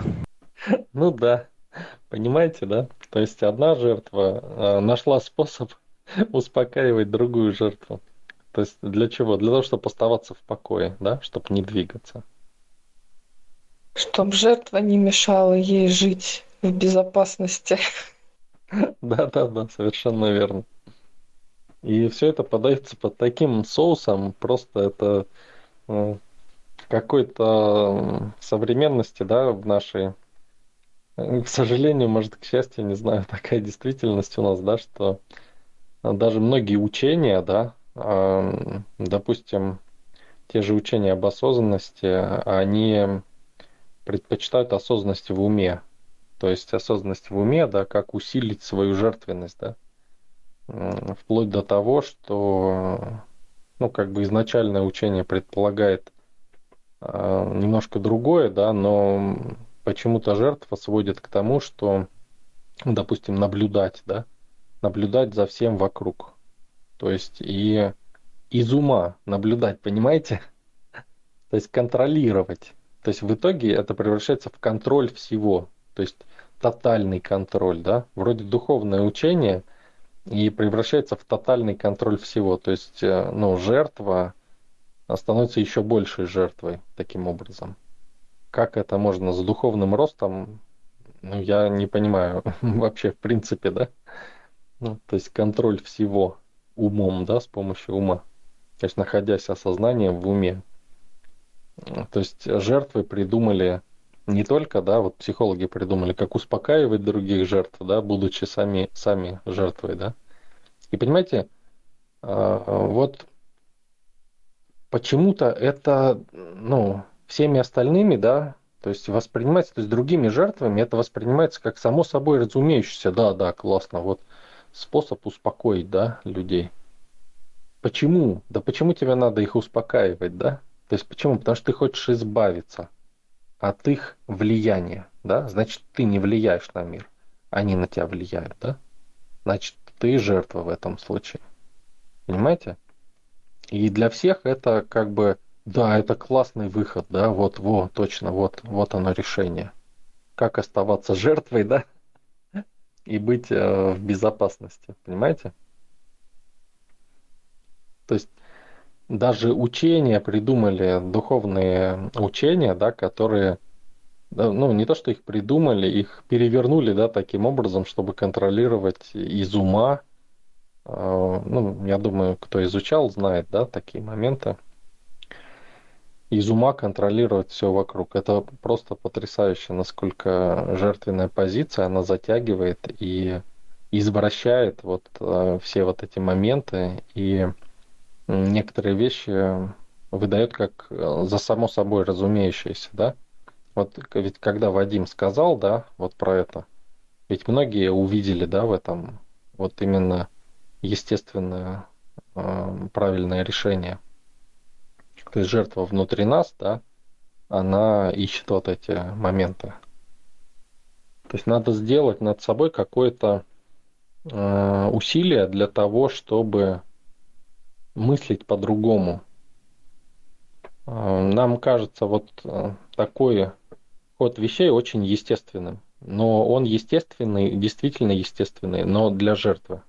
Ну да, понимаете, да? То есть одна жертва э, нашла способ успокаивать другую жертву. То есть для чего? Для того, чтобы оставаться в покое, да, чтобы не двигаться. Чтобы жертва не мешала ей жить в безопасности. Да, да, да, совершенно верно. И все это подается под таким соусом, просто это э, какой-то современности, да, в нашей, к сожалению, может, к счастью, не знаю, такая действительность у нас, да, что даже многие учения, да, допустим, те же учения об осознанности, они предпочитают осознанность в уме. То есть осознанность в уме, да, как усилить свою жертвенность, да, вплоть до того, что, ну, как бы изначальное учение предполагает немножко другое, да, но почему-то жертва сводит к тому, что, допустим, наблюдать, да, наблюдать за всем вокруг. То есть и из ума наблюдать, понимаете? То есть контролировать. То есть в итоге это превращается в контроль всего. То есть тотальный контроль, да? Вроде духовное учение и превращается в тотальный контроль всего. То есть, э, ну, жертва становится еще большей жертвой таким образом. Как это можно с духовным ростом Ну, я не понимаю вообще, в принципе, да? Ну, то есть контроль всего умом, да, с помощью ума. То есть находясь осознанием в уме. То есть жертвы придумали не только, да, вот психологи придумали, как успокаивать других жертв, да, будучи сами, сами жертвой, да. И понимаете, а, вот почему-то это, ну, всеми остальными, да, то есть воспринимается, то есть другими жертвами это воспринимается как само собой разумеющееся, да, да, классно, вот способ успокоить, да, людей. Почему? Да почему тебе надо их успокаивать, да? То есть почему? Потому что ты хочешь избавиться от их влияния, да? Значит, ты не влияешь на мир, они на тебя влияют, да? Значит, ты жертва в этом случае. Понимаете? И для всех это как бы, да, это классный выход, да, вот, вот, точно, вот, вот оно решение. Как оставаться жертвой, да, и быть э, в безопасности, понимаете? То есть даже учения придумали, духовные учения, да, которые, ну, не то, что их придумали, их перевернули, да, таким образом, чтобы контролировать из ума, ну, я думаю, кто изучал, знает, да, такие моменты, из ума контролировать все вокруг. Это просто потрясающе, насколько жертвенная позиция, она затягивает и извращает вот э, все вот эти моменты и некоторые вещи выдает как э, за само собой разумеющееся, да? Вот ведь когда Вадим сказал, да, вот про это, ведь многие увидели, да, в этом вот именно естественное э, правильное решение. То есть жертва внутри нас, да, она ищет вот эти моменты. То есть надо сделать над собой какое-то э, усилие для того, чтобы мыслить по-другому. Э, нам кажется вот такой ход вещей очень естественным. Но он естественный, действительно естественный, но для жертвы.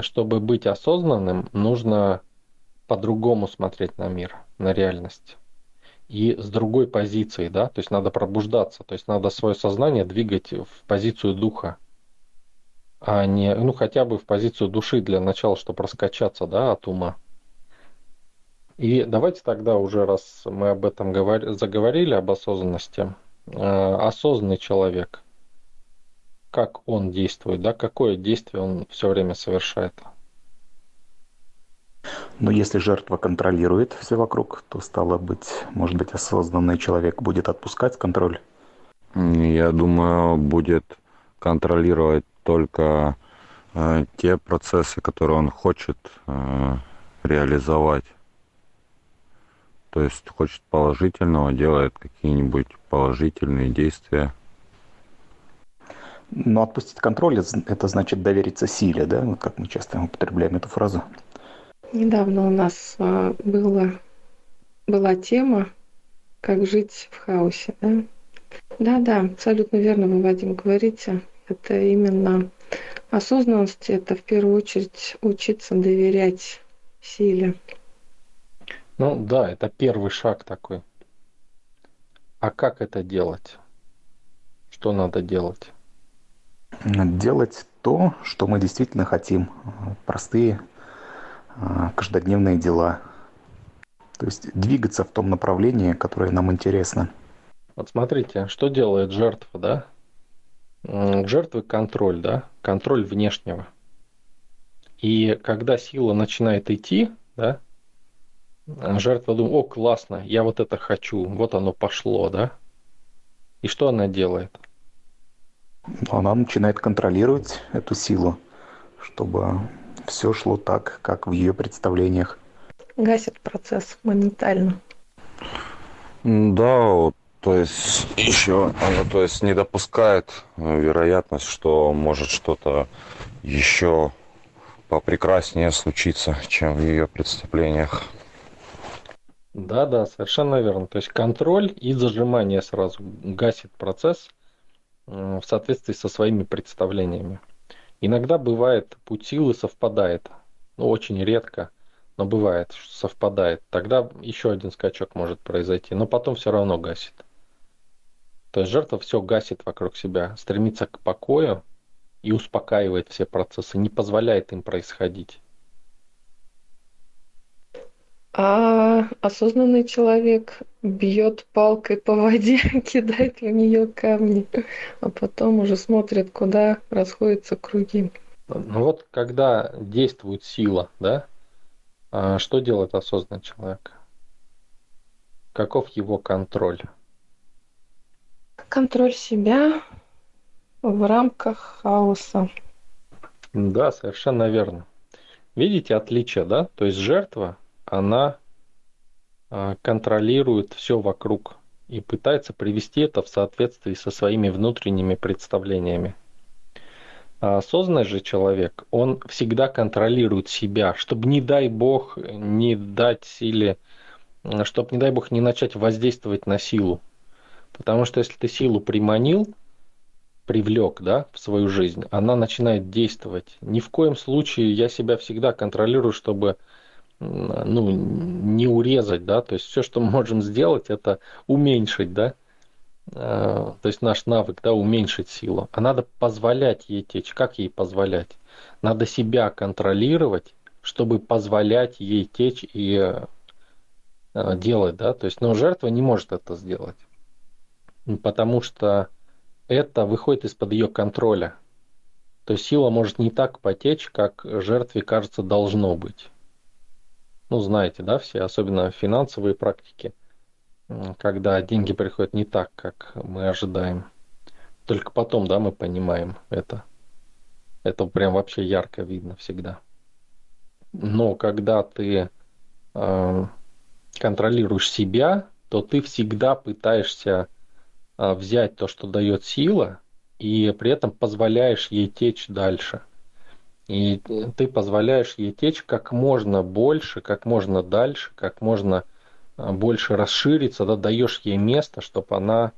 Чтобы быть осознанным, нужно по-другому смотреть на мир, на реальность. И с другой позиции, да, то есть надо пробуждаться, то есть надо свое сознание двигать в позицию духа а не, ну, хотя бы в позицию души для начала, чтобы раскачаться, да, от ума. И давайте тогда уже, раз мы об этом говор... заговорили, об осознанности, э, осознанный человек, как он действует, да, какое действие он все время совершает. Но если жертва контролирует все вокруг, то стало быть, может быть, осознанный человек будет отпускать контроль? Я думаю, будет контролировать только э, те процессы, которые он хочет э, реализовать. То есть хочет положительного, делает какие-нибудь положительные действия. Но отпустить контроль – это значит довериться силе, да? Вот как мы часто употребляем эту фразу. Недавно у нас а, было, была тема «Как жить в хаосе». Да? да, да, абсолютно верно вы, Вадим, говорите это именно осознанность, это в первую очередь учиться доверять силе. Ну да, это первый шаг такой. А как это делать? Что надо делать? Делать то, что мы действительно хотим. Простые а, каждодневные дела. То есть двигаться в том направлении, которое нам интересно. Вот смотрите, что делает жертва, да? жертвы контроль, да, контроль внешнего. И когда сила начинает идти, да, жертва думает, о, классно, я вот это хочу, вот оно пошло, да. И что она делает? Она начинает контролировать эту силу, чтобы все шло так, как в ее представлениях. Гасит процесс моментально. Да, то есть еще она то есть не допускает э, вероятность, что может что-то еще попрекраснее случиться, чем в ее представлениях. Да, да, совершенно верно. То есть контроль и зажимание сразу гасит процесс в соответствии со своими представлениями. Иногда бывает, путь силы совпадает, ну очень редко, но бывает, что совпадает. Тогда еще один скачок может произойти, но потом все равно гасит. То есть жертва все гасит вокруг себя, стремится к покою и успокаивает все процессы, не позволяет им происходить. А осознанный человек бьет палкой по воде, кидает в нее камни, а потом уже смотрит, куда расходятся круги. Ну вот, когда действует сила, да, а что делает осознанный человек? Каков его контроль? Контроль себя в рамках хаоса. Да, совершенно верно. Видите отличие, да? То есть жертва, она а, контролирует все вокруг и пытается привести это в соответствии со своими внутренними представлениями. А осознанный же человек, он всегда контролирует себя, чтобы не дай бог не дать или чтобы не дай бог не начать воздействовать на силу. Потому что если ты силу приманил, привлек да, в свою жизнь, она начинает действовать. Ни в коем случае я себя всегда контролирую, чтобы ну, не урезать, да, то есть все, что мы можем сделать, это уменьшить, да, э, то есть наш навык, да, уменьшить силу. А надо позволять ей течь. Как ей позволять? Надо себя контролировать, чтобы позволять ей течь и э, делать, да, то есть, но жертва не может это сделать, потому что это выходит из-под ее контроля. То есть сила может не так потечь, как жертве кажется должно быть ну, знаете, да, все, особенно финансовые практики, когда деньги приходят не так, как мы ожидаем. Только потом, да, мы понимаем это. Это прям вообще ярко видно всегда. Но когда ты э, контролируешь себя, то ты всегда пытаешься э, взять то, что дает сила, и при этом позволяешь ей течь дальше – и ты позволяешь ей течь как можно больше, как можно дальше, как можно а, больше расшириться, да, даешь ей место, чтобы она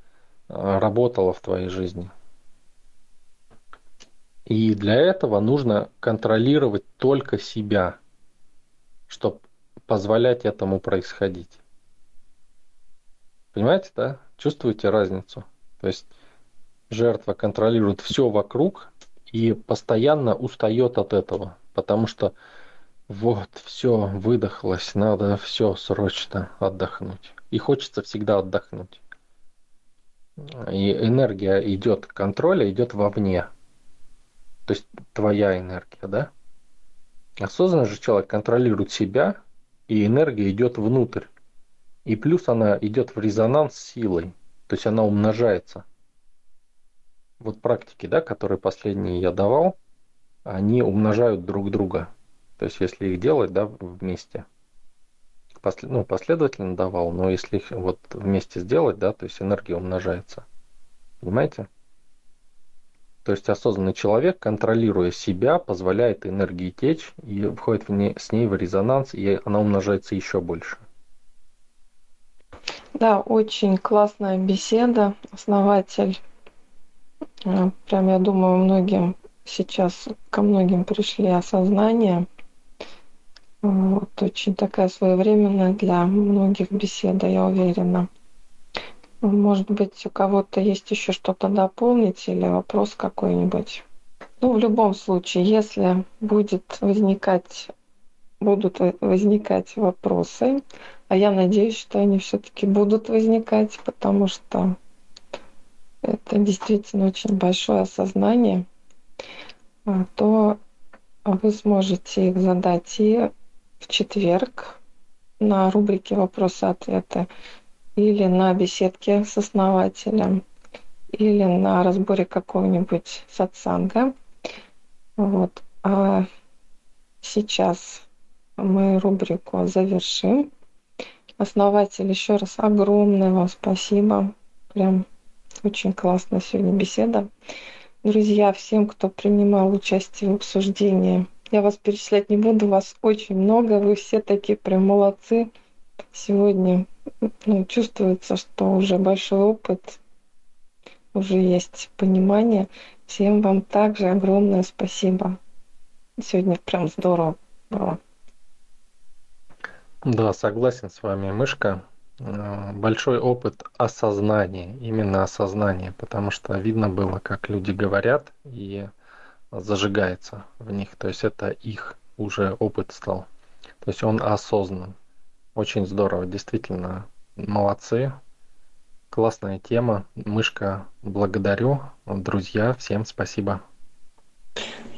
а, работала в твоей жизни. И для этого нужно контролировать только себя, чтобы позволять этому происходить. Понимаете, да? Чувствуете разницу? То есть жертва контролирует все вокруг, и постоянно устает от этого, потому что вот, все, выдохлось, надо все срочно отдохнуть. И хочется всегда отдохнуть. И энергия идет контроля, идет вовне. То есть твоя энергия, да? Осознанный же человек контролирует себя, и энергия идет внутрь. И плюс она идет в резонанс с силой. То есть она умножается вот практики, да, которые последние я давал, они умножают друг друга. То есть, если их делать, да, вместе, послед, ну, последовательно давал, но если их вот вместе сделать, да, то есть энергия умножается. Понимаете? То есть осознанный человек, контролируя себя, позволяет энергии течь и входит в не, с ней в резонанс, и она умножается еще больше. Да, очень классная беседа. Основатель прям, я думаю, многим сейчас, ко многим пришли осознания. Вот, очень такая своевременная для многих беседа, я уверена. Может быть, у кого-то есть еще что-то дополнить или вопрос какой-нибудь. Ну, в любом случае, если будет возникать, будут возникать вопросы, а я надеюсь, что они все-таки будут возникать, потому что это действительно очень большое осознание, а, то вы сможете их задать и в четверг на рубрике «Вопросы-ответы» или на беседке с основателем, или на разборе какого-нибудь сатсанга. Вот. А сейчас мы рубрику завершим. Основатель, еще раз огромное вам спасибо. Прям очень классная сегодня беседа. Друзья, всем, кто принимал участие в обсуждении, я вас перечислять не буду, вас очень много, вы все такие прям молодцы. Сегодня ну, чувствуется, что уже большой опыт, уже есть понимание. Всем вам также огромное спасибо. Сегодня прям здорово было. Да, согласен с вами, Мышка. Э, большой опыт осознания, именно осознания, потому что видно было, как люди говорят и зажигается в них. То есть это их уже опыт стал. То есть он осознан. Очень здорово, действительно, молодцы. Классная тема. Мышка, благодарю. Друзья, всем спасибо.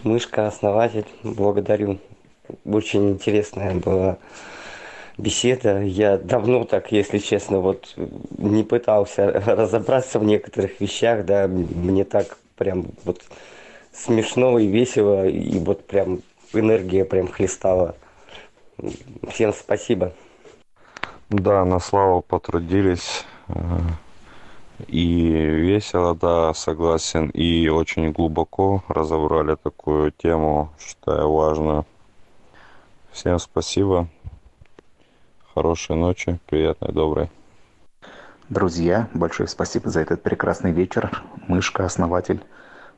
Мышка, основатель, благодарю. Очень интересная была беседа. Я давно так, если честно, вот не пытался разобраться в некоторых вещах, да, мне так прям вот смешно и весело, и вот прям энергия прям хлестала. Всем спасибо. Да, на славу потрудились. э, И весело, да, согласен. И очень глубоко разобрали такую тему, считаю важную. Всем спасибо. Хорошей ночи, приятной, доброй. Друзья, большое спасибо за этот прекрасный вечер. Мышка, основатель.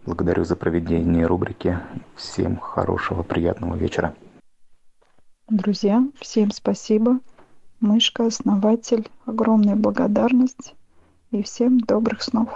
Благодарю за проведение рубрики. Всем хорошего, приятного вечера. Друзья, всем спасибо. Мышка, основатель, огромная благодарность и всем добрых снов.